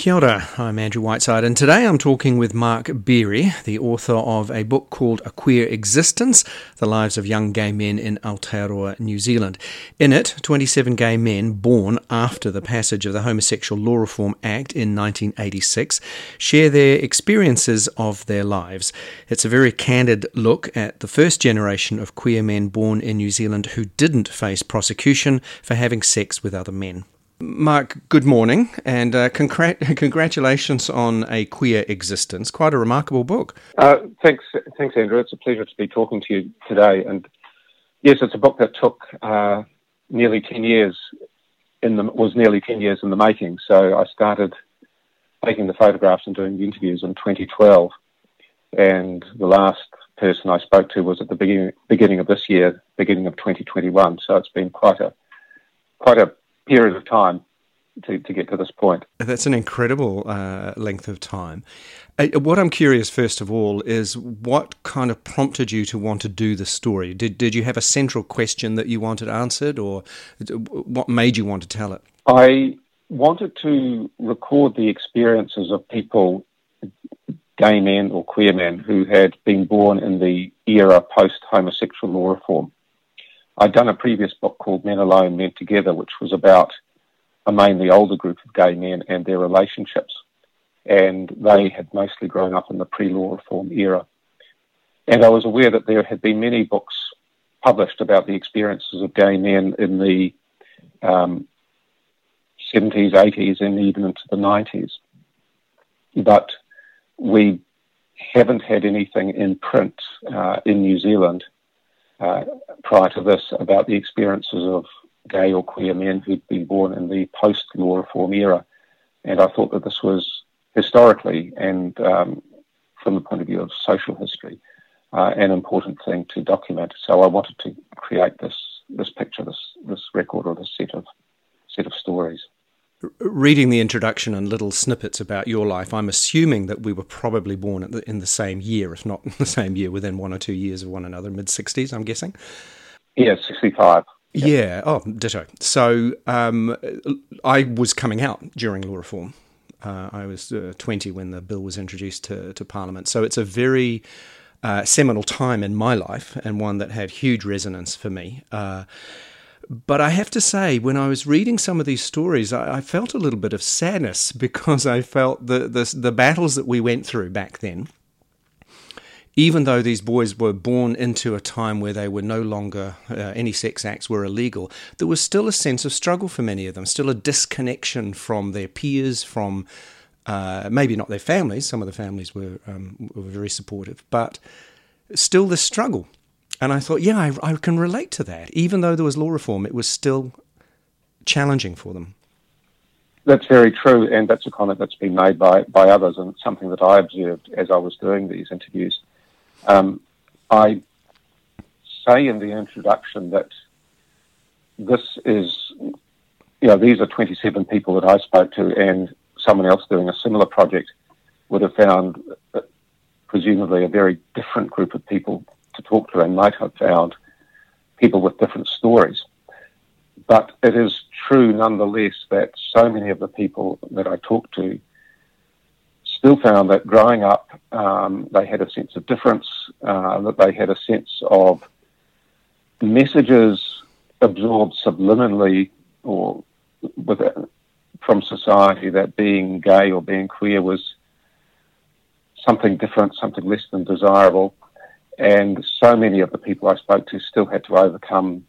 Kia ora, I'm Andrew Whiteside, and today I'm talking with Mark Beehre, the author of a book called A Queer Existence The Lives of Young Gay Men in Aotearoa, New Zealand. In it, 27 gay men born after the passage of the Homosexual Law Reform Act in 1986 share their experiences of their lives. It's a very candid look at the first generation of queer men born in New Zealand who didn't face prosecution for having sex with other men. Mark, good morning, and uh, congr- congratulations on a queer existence. Quite a remarkable book. Uh, thanks, thanks, Andrew. It's a pleasure to be talking to you today. And yes, it's a book that took uh, nearly ten years. In the was nearly ten years in the making. So I started taking the photographs and doing the interviews in 2012, and the last person I spoke to was at the beginning beginning of this year, beginning of 2021. So it's been quite a quite a period of time to, to get to this point. That's an incredible uh, length of time. Uh, what I'm curious, first of all, is what kind of prompted you to want to do the story? Did, did you have a central question that you wanted answered, or what made you want to tell it? I wanted to record the experiences of people, gay men or queer men, who had been born in the era post homosexual law reform. I'd done a previous book called Men Alone, Men Together, which was about a mainly older group of gay men and their relationships. And they had mostly grown up in the pre law reform era. And I was aware that there had been many books published about the experiences of gay men in the um, 70s, 80s, and even into the 90s. But we haven't had anything in print uh, in New Zealand uh, prior to this about the experiences of gay or queer men who'd been born in the post law reform era. And I thought that this was historically and um, from the point of view of social history uh, an important thing to document. So I wanted to create this this picture, this this record, or this set of set of stories reading the introduction and little snippets about your life, I'm assuming that we were probably born the, in the same year, if not the same year, within one or two years of one another, mid 60s, I'm guessing. Yeah, 65. Yeah. yeah. Oh, ditto. So um, I was coming out during law reform. Uh, I was uh, 20 when the bill was introduced to, to Parliament. So it's a very uh, seminal time in my life and one that had huge resonance for me. But I have to say, when I was reading some of these stories, I, I felt a little bit of sadness because I felt the, the, the battles that we went through back then even though these boys were born into a time where they were no longer, uh, any sex acts were illegal, there was still a sense of struggle for many of them, still a disconnection from their peers, from uh, maybe not their families. Some of the families were, um, were very supportive, but still the struggle. And I thought, yeah, I, I can relate to that. Even though there was law reform, it was still challenging for them. That's very true, and that's a comment that's been made by, by others, and something that I observed as I was doing these interviews. Um, I say in the introduction that this is, you know, these are 27 people that I spoke to, and someone else doing a similar project would have found, uh, presumably, a very different group of people to talk to and might have found people with different stories. But it is true nonetheless that so many of the people that I talked to still found that growing up, um, they had a sense of difference, uh, that they had a sense of messages absorbed subliminally or with, from society that being gay or being queer was something different, something less than desirable. And so many of the people I spoke to still had to overcome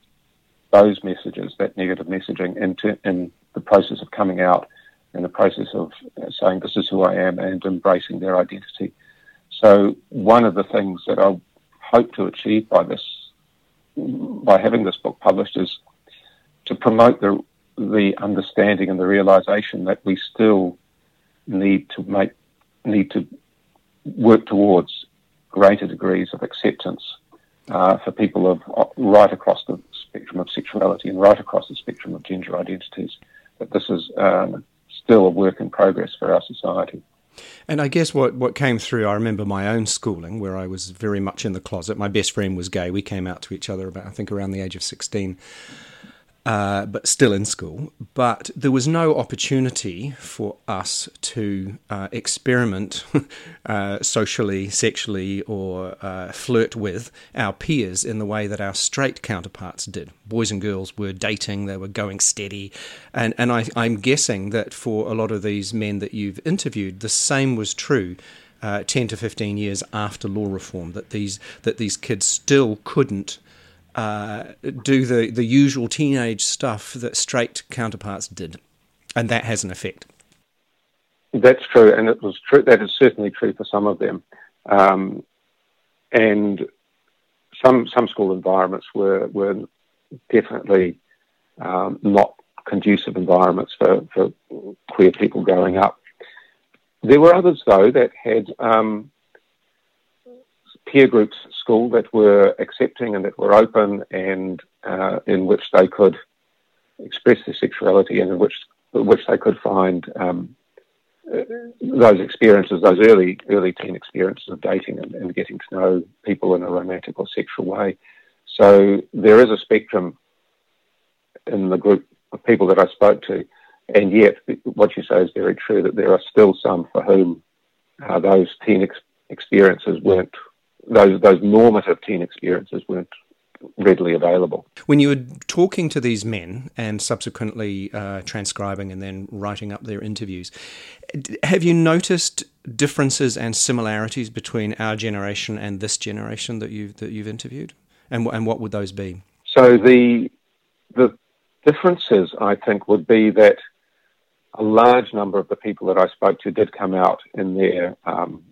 those messages, that negative messaging, into in the process of coming out, in the process of saying this is who I am and embracing their identity. So one of the things that I hope to achieve by this, by having this book published, is to promote the the understanding and the realization that we still need to make need to work towards greater degrees of acceptance uh, for people of uh, right across the spectrum of sexuality and right across the spectrum of gender identities. That this is um, still a work in progress for our society. And I guess what, what came through, I remember my own schooling where I was very much in the closet. My best friend was gay. We came out to each other about, I think, around the age of 16. Uh, but still in school. But there was no opportunity for us to uh, experiment uh, socially, sexually, or uh, flirt with our peers in the way that our straight counterparts did. Boys and girls were dating, they were going steady. And, and I, I'm guessing that for a lot of these men that you've interviewed, the same was true. Uh, 10 to 15 years after law reform, that these that these kids still couldn't uh, do the, the usual teenage stuff that straight counterparts did, and that has an effect. That's true, and it was true. That is certainly true for some of them, um, and some some school environments were were definitely um, not conducive environments for, for queer people growing up. There were others though that had um, peer groups at school that were accepting and that were open and uh, in which they could express their sexuality and in which which they could find um, those experiences, those early early teen experiences of dating and, and, getting to know people in a romantic or sexual way. So there is a spectrum in the group of people that I spoke to, and yet what you say is very true that there are still some for whom uh, those teen ex- experiences weren't those those normative teen experiences weren't readily available. When you were talking to these men and subsequently uh, transcribing and then writing up their interviews, have you noticed differences and similarities between our generation and this generation that you've that you've interviewed, and and what would those be? So the the differences, I think, would be that a large number of the people that I spoke to did come out in their um,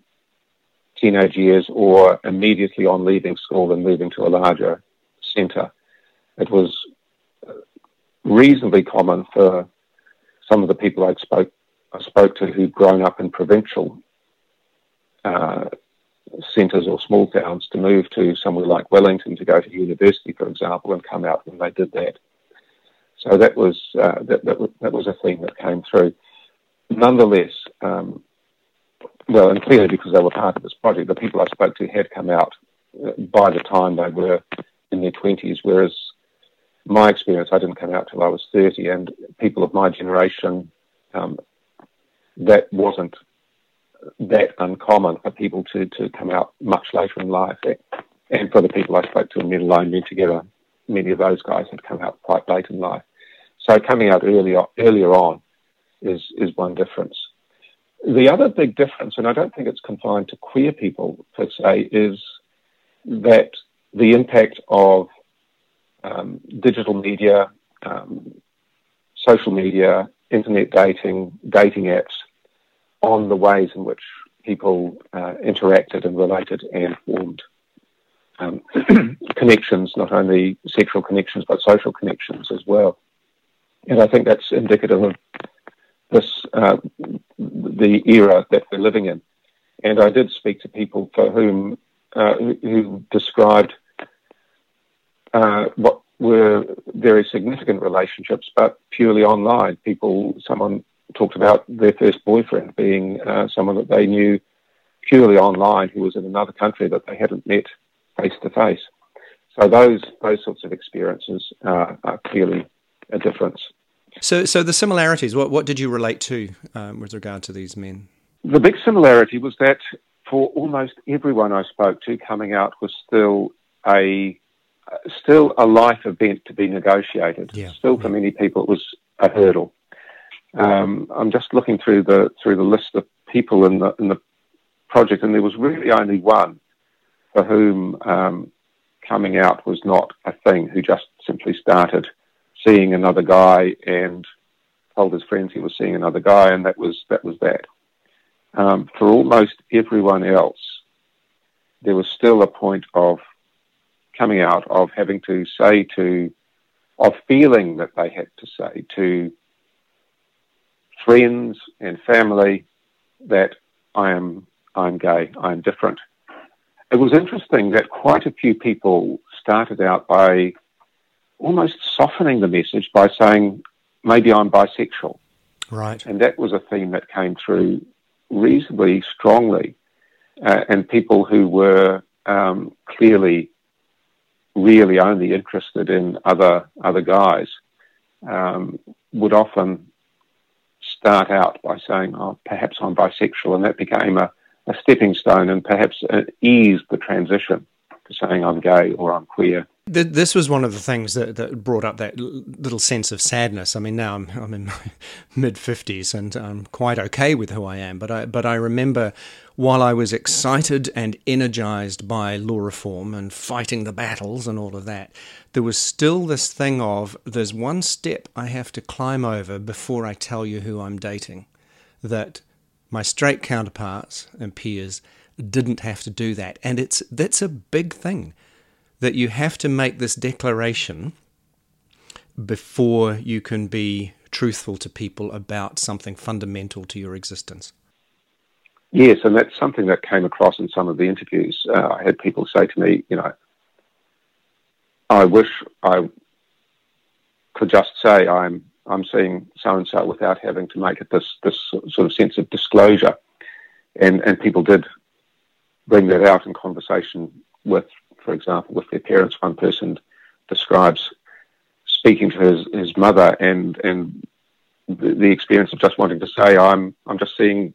teenage years or immediately on leaving school and moving to a larger centre. It was reasonably common for some of the people I spoke I spoke to who'd grown up in provincial uh, centres or small towns to move to somewhere like Wellington to go to university, for example, and come out when they did that. So that was uh, that, that, that was a theme that came through. Nonetheless, um, well, and clearly because they were part of this project, the people I spoke to had come out uh, by the time they were in their 20s, whereas my experience, I didn't come out till I was 30, and people of my generation, um, that wasn't that uncommon for people to, to come out much later in life. And for the people I spoke to in Men Alone Men Together, many of those guys had come out quite late in life. So coming out earlier, earlier on is, is one difference. The other big difference, and I don't think it's confined to queer people per se, is that the impact of um, digital media, um, social media, internet dating, dating apps on the ways in which people uh, interacted and related and formed um, connections, not only sexual connections, but social connections as well. And I think that's indicative of this uh, the era that we're living in. And I did speak to people for whom uh, who, described uh, what were very significant relationships, but purely online. People, someone talked about their first boyfriend being uh, someone that they knew purely online, who was in another country that they hadn't met face to face. So those those sorts of experiences uh, are clearly a difference. So, so the similarities. What what did you relate to um, with regard to these men? The big similarity was that for almost everyone I spoke to, coming out was still a still a life event to be negotiated. Yeah. Still, for many people, it was a hurdle. Um, I'm just looking through the through the list of people in the in the project, and there was really only one for whom um, coming out was not a thing. Who just simply started seeing another guy and told his friends he was seeing another guy, and that was that was that. Um, for almost everyone else, there was still a point of coming out, of having to say to, of feeling that they had to say to friends and family that I am I'm gay, I'm different. It was interesting that quite a few people started out by almost softening the message by saying, maybe I'm bisexual. Right. And that was a theme that came through reasonably strongly. Uh, and people who were um, clearly really only interested in other other guys um, would often start out by saying, "Oh, perhaps I'm bisexual," and that became a, a stepping stone, and perhaps eased the transition to saying I'm gay or I'm queer this was one of the things that, that brought up that little sense of sadness. I mean, now I'm, I'm in my mid 50s and I'm quite okay with who I am. But I, but I remember while I was excited and energized by law reform and fighting the battles and all of that, there was still this thing of there's one step I have to climb over before I tell you who I'm dating. That my straight counterparts and peers didn't have to do that. And it's that's a big thing that you have to make this declaration before you can be truthful to people about something fundamental to your existence. Yes, and that's something that came across in some of the interviews. Uh, I had people say to me, you know, I wish I could just say I'm I'm seeing so and so without having to make it this this sort of sense of disclosure, and and people did bring that out in conversation with for example, with their parents. One person describes speaking to his, his mother and and the, the experience of just wanting to say, "I'm I'm just seeing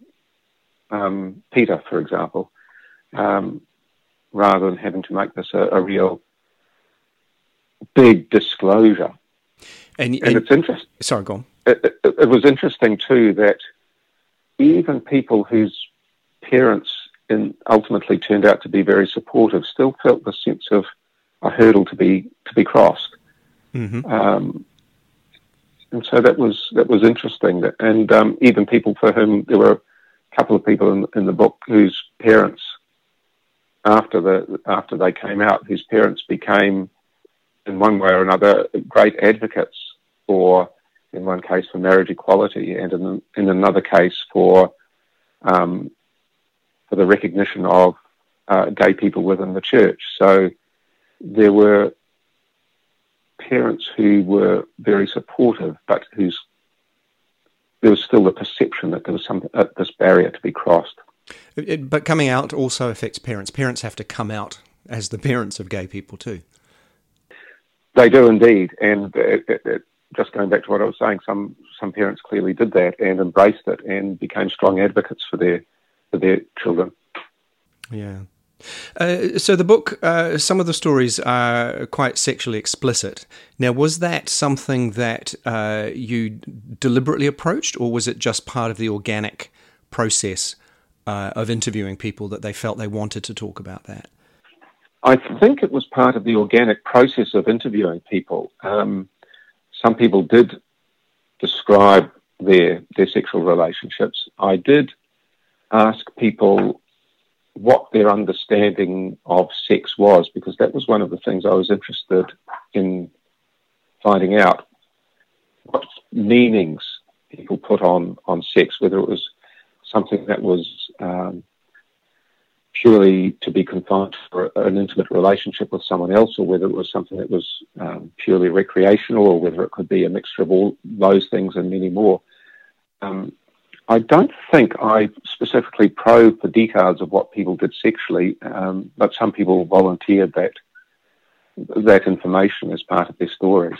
um, Peter," for example, um, rather than having to make this a, a real big disclosure. And, and, and it's interesting. Sorry, go on. It, it, it was interesting too that even people whose parents and ultimately turned out to be very supportive, still felt the sense of a hurdle to be to be crossed. Mm-hmm. Um, and so that was that was interesting. And um, even people for whom there were a couple of people in, in the book whose parents, after the after they came out, whose parents became, in one way or another, great advocates for, in one case, for marriage equality, and in, in another case for um, for the recognition of uh, gay people within the church. So there were parents who were very supportive, but whose there was still the perception that there was some uh, this barrier to be crossed. It, but coming out also affects parents. Parents have to come out as the parents of gay people too. They do indeed, and it, it, just going back to what I was saying, some some parents clearly did that and embraced it and became strong advocates for their for their children. Yeah. Uh, so the book, uh, some of the stories are quite sexually explicit. Now, was that something that uh, you deliberately approached, or was it just part of the organic process uh, of interviewing people that they felt they wanted to talk about that? I think it was part of the organic process of interviewing people. Um, some people did describe their their sexual relationships. I did ask people what their understanding of sex was, because that was one of the things I was interested in finding out. What meanings people put on, on sex, whether it was something that was um, purely to be confined for an intimate relationship with someone else, or whether it was something that was um, purely recreational, or whether it could be a mixture of all those things and many more. Um, I don't think I specifically probed the details of what people did sexually, um, but some people volunteered that that information as part of their stories.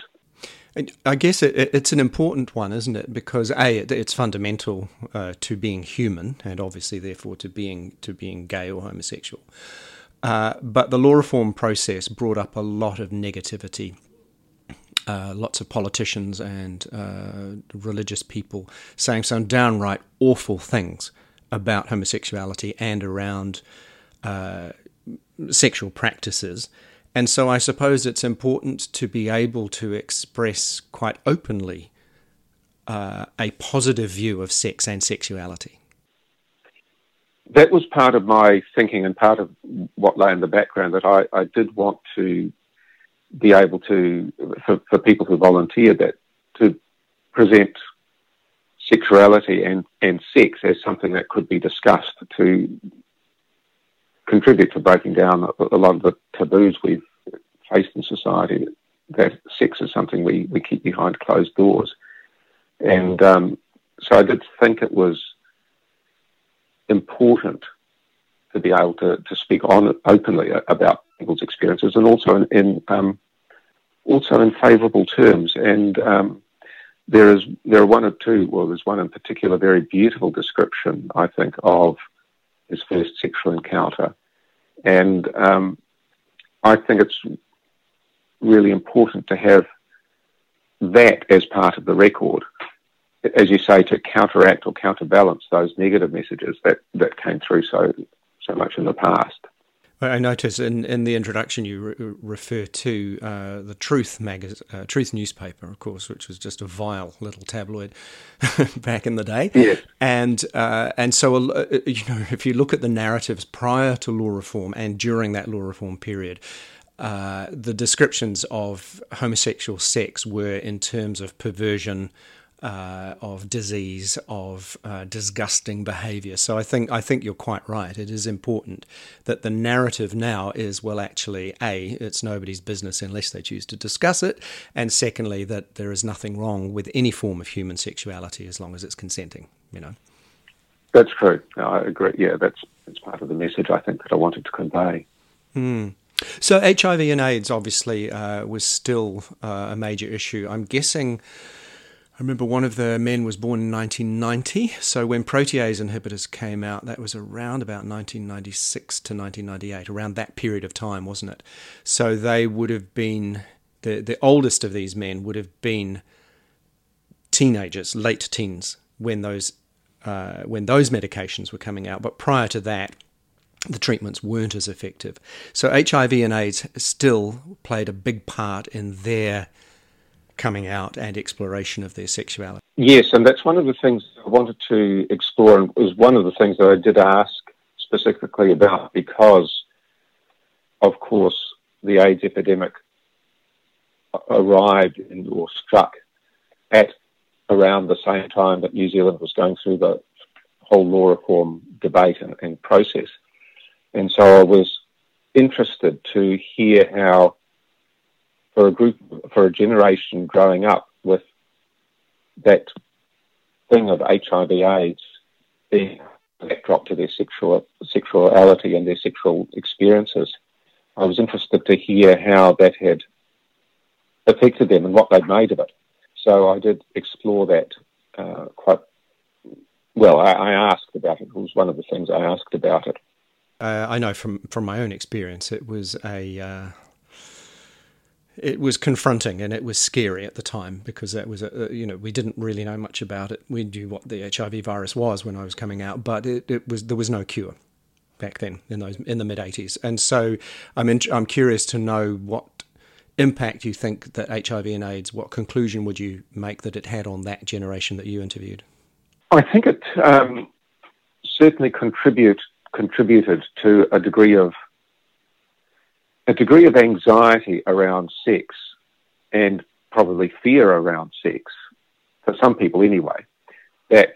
I guess it, it's an important one, isn't it? Because a, it, it's fundamental uh, to being human, and obviously, therefore, to being to being gay or homosexual. Uh, but the law reform process brought up a lot of negativity uh, lots of politicians and uh, religious people saying some downright awful things about homosexuality and around uh, sexual practices. And so I suppose it's important to be able to express quite openly uh, a positive view of sex and sexuality. That was part of my thinking and part of what lay in the background that I, I did want to be able to, for, for people who volunteer that, to present sexuality and, and sex as something that could be discussed to contribute to breaking down a lot of the taboos we've faced in society that sex is something we, we keep behind closed doors. And um, so I did think it was important to be able to, to speak on openly about people's experiences and also in, in um, also in favourable terms. And um, there is there are one or two. Well, there's one in particular, very beautiful description, I think, of his first sexual encounter, and um, I think it's really important to have that as part of the record, as you say, to counteract or counterbalance those negative messages that, that came through so so much in the past. I notice in, in the introduction you re- refer to uh, the Truth magazine, uh, Truth newspaper, of course, which was just a vile little tabloid back in the day. Yes. And uh, and so uh, you know, if you look at the narratives prior to law reform and during that law reform period, uh, the descriptions of homosexual sex were in terms of perversion, uh, of disease, of uh, disgusting behaviour. So I think I think you're quite right. It is important that the narrative now is well, actually, a it's nobody's business unless they choose to discuss it, and secondly that there is nothing wrong with any form of human sexuality as long as it's consenting. You know. That's true. No, I agree. Yeah, that's that's part of the message I think that I wanted to convey. Hmm. So HIV and AIDS obviously uh, was still uh, a major issue. I'm guessing I remember one of the men was born in 1990. So when protease inhibitors came out, that was around about 1996 to 1998, around that period of time, wasn't it? So they would have been, the, the oldest of these men would have been teenagers, late teens, when those, uh, when those medications were coming out. But prior to that, the treatments weren't as effective. So HIV and AIDS still played a big part in their coming out and exploration of their sexuality. Yes, and that's one of the things I wanted to explore, and was one of the things that I did ask specifically about because, of course, the AIDS epidemic arrived or struck at around the same time that New Zealand was going through the whole law reform debate and, and process. And so I was interested to hear how for a group, for a generation growing up with that thing of HIV/AIDS being backdrop to their sexual sexuality and their sexual experiences. I was interested to hear how that had affected them and what they'd made of it. So I did explore that uh, quite well. I, I, asked about it. It was one of the things I asked about it. Uh, I know from from my own experience, it was a uh, it was confronting and it was scary at the time because that was a, you know we didn't really know much about it. We knew what the HIV virus was when I was coming out, but it, it was there was no cure back then in those in the mid '80s. And so I'm in, I'm curious to know what impact you think that HIV and AIDS. What conclusion would you make that it had on that generation that you interviewed? I think it um, certainly contribute contributed to a degree of a degree of anxiety around sex and probably fear around sex, for some people anyway, that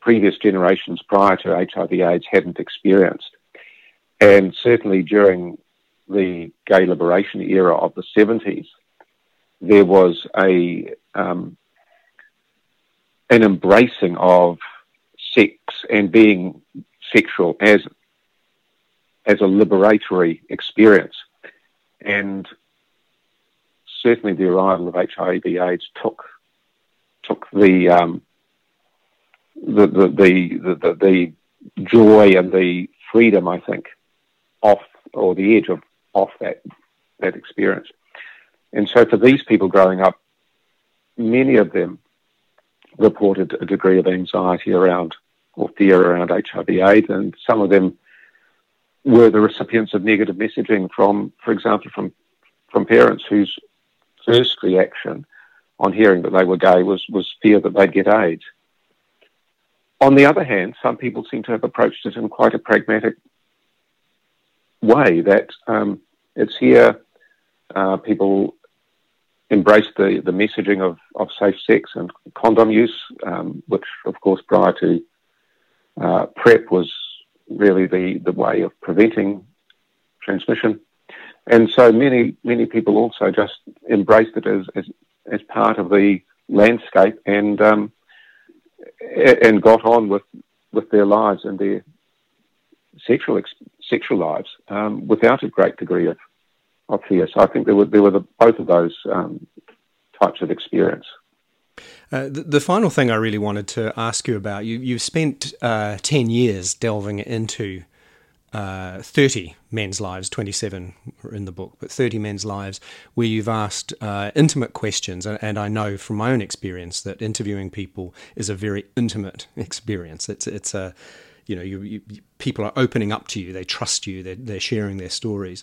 previous generations prior to HIV AIDS hadn't experienced. And certainly during the gay liberation era of the 70s, there was a um, an embracing of sex and being sexual as as a liberatory experience. And certainly the arrival of HIV/AIDS took took the, um, the, the, the, the, the joy and the freedom, I think, off or the edge of off that that experience. And so for these people growing up, many of them reported a degree of anxiety around or fear around HIV/AIDS, and some of them were the recipients of negative messaging from, for example, from from parents whose first reaction on hearing that they were gay was was fear that they'd get AIDS. On the other hand, some people seem to have approached it in quite a pragmatic way. That um, it's here, uh, people embrace the, the messaging of, of safe sex and condom use, um, which, of course, prior to uh, PrEP was really the, the way of preventing transmission. And so many, many people also just embraced it as, as, as part of the landscape and, um, and got on with, with their lives and their sexual, sexual lives um, without a great degree of, of fear. So I think there were, there were the, both of those um, types of experience. Uh, the, the, final thing I really wanted to ask you about you you've spent uh, ten years delving into uh, 30 men's lives, 27 in the book, but 30 men's lives where you've asked uh, intimate questions. And, and, I know from my own experience that interviewing people is a very intimate experience. It's, it's a, you know, you, you, people are opening up to you, they trust you, they're, they're sharing their stories.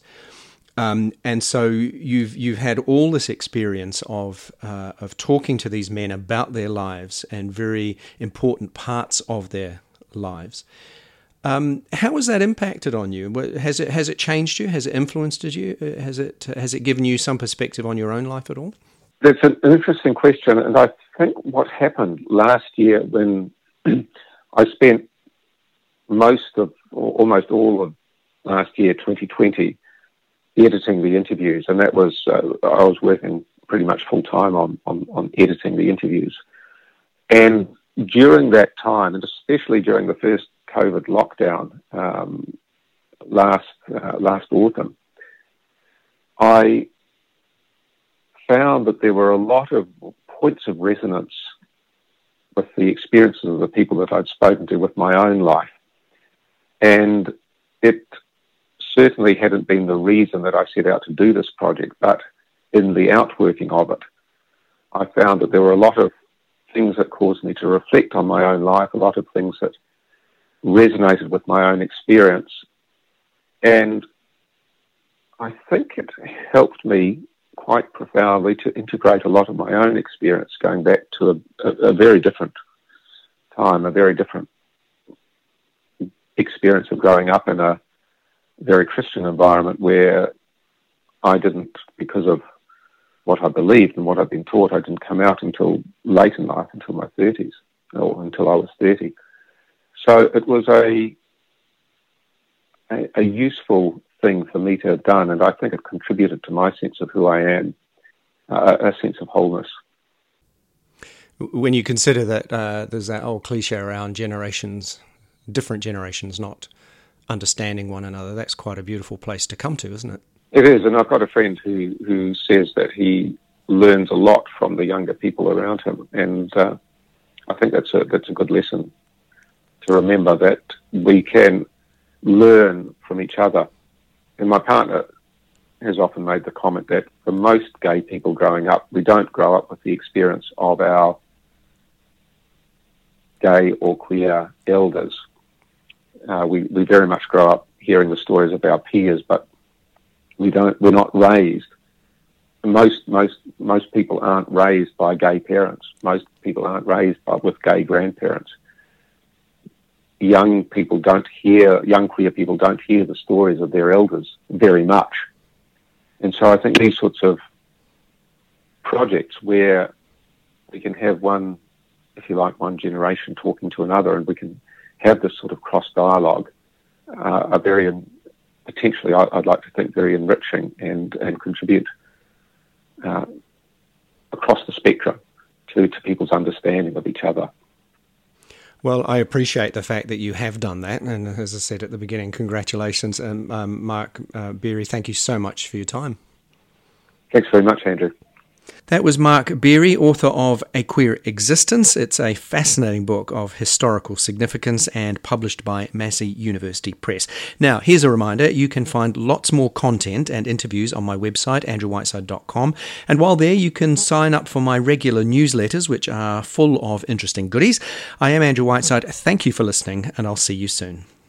Um, and so you've you've had all this experience of uh, of talking to these men about their lives and very important parts of their lives. Um, how has that impacted on you? Has it has it changed you? Has it influenced you? Uh, has it has it given you some perspective on your own life at all? That's an interesting question, and I think what happened last year when I spent most of, almost all of last year, 2020, editing the interviews, and that was uh, I was working pretty much full time on, on on editing the interviews, and during that time, and especially during the first COVID lockdown um, last uh, last autumn, I found that there were a lot of points of resonance with the experiences of the people that I'd spoken to with my own life, and it certainly hadn't been the reason that I set out to do this project, but in the outworking of it, I found that there were a lot of things that caused me to reflect on my own life, a lot of things that resonated with my own experience. And I think it helped me quite profoundly to integrate a lot of my own experience going back to a, a, a very different time, a very different experience of growing up in a very Christian environment where I didn't, because of what I believed and what I'd been taught, I didn't come out until late in life, until my 30s, or until I was 30. So it was a, a, a useful thing for me to have done, and I think it contributed to my sense of who I am, uh, a sense of wholeness. When you consider that uh, there's that old cliche around generations, different generations not understanding one another, that's quite a beautiful place to come to, isn't it? It is, and I've got a friend who, who says that he learns a lot from the younger people around him, and uh, I think that's a that's a good lesson to remember that we can learn from each other. And my partner has often made the comment that for most gay people growing up, we don't grow up with the experience of our gay or queer elders. Uh, we, we very much grow up hearing the stories of our peers, but we don't, we're not raised. Most, most, most people aren't raised by gay parents. Most people aren't raised by, with gay grandparents young people don't hear, young queer people don't hear the stories of their elders very much. And so I think these sorts of projects where we can have one, if you like, one generation talking to another and we can have this sort of cross dialogue uh, are very, potentially, I'd like to think, very enriching and, and contribute uh, across the spectrum to, to people's understanding of each other. Well, I appreciate the fact that you have done that. And as I said at the beginning, congratulations. And um, Mark uh, Beehre, thank you so much for your time. Thanks very much, Andrew. That was Mark Beehre, author of A Queer Existence. It's a fascinating book of historical significance and published by Massey University Press. Now, here's a reminder you can find lots more content and interviews on my website, andrewwhiteside.com. And while there, you can sign up for my regular newsletters, which are full of interesting goodies. I am Andrew Whiteside. Thank you for listening, and I'll see you soon.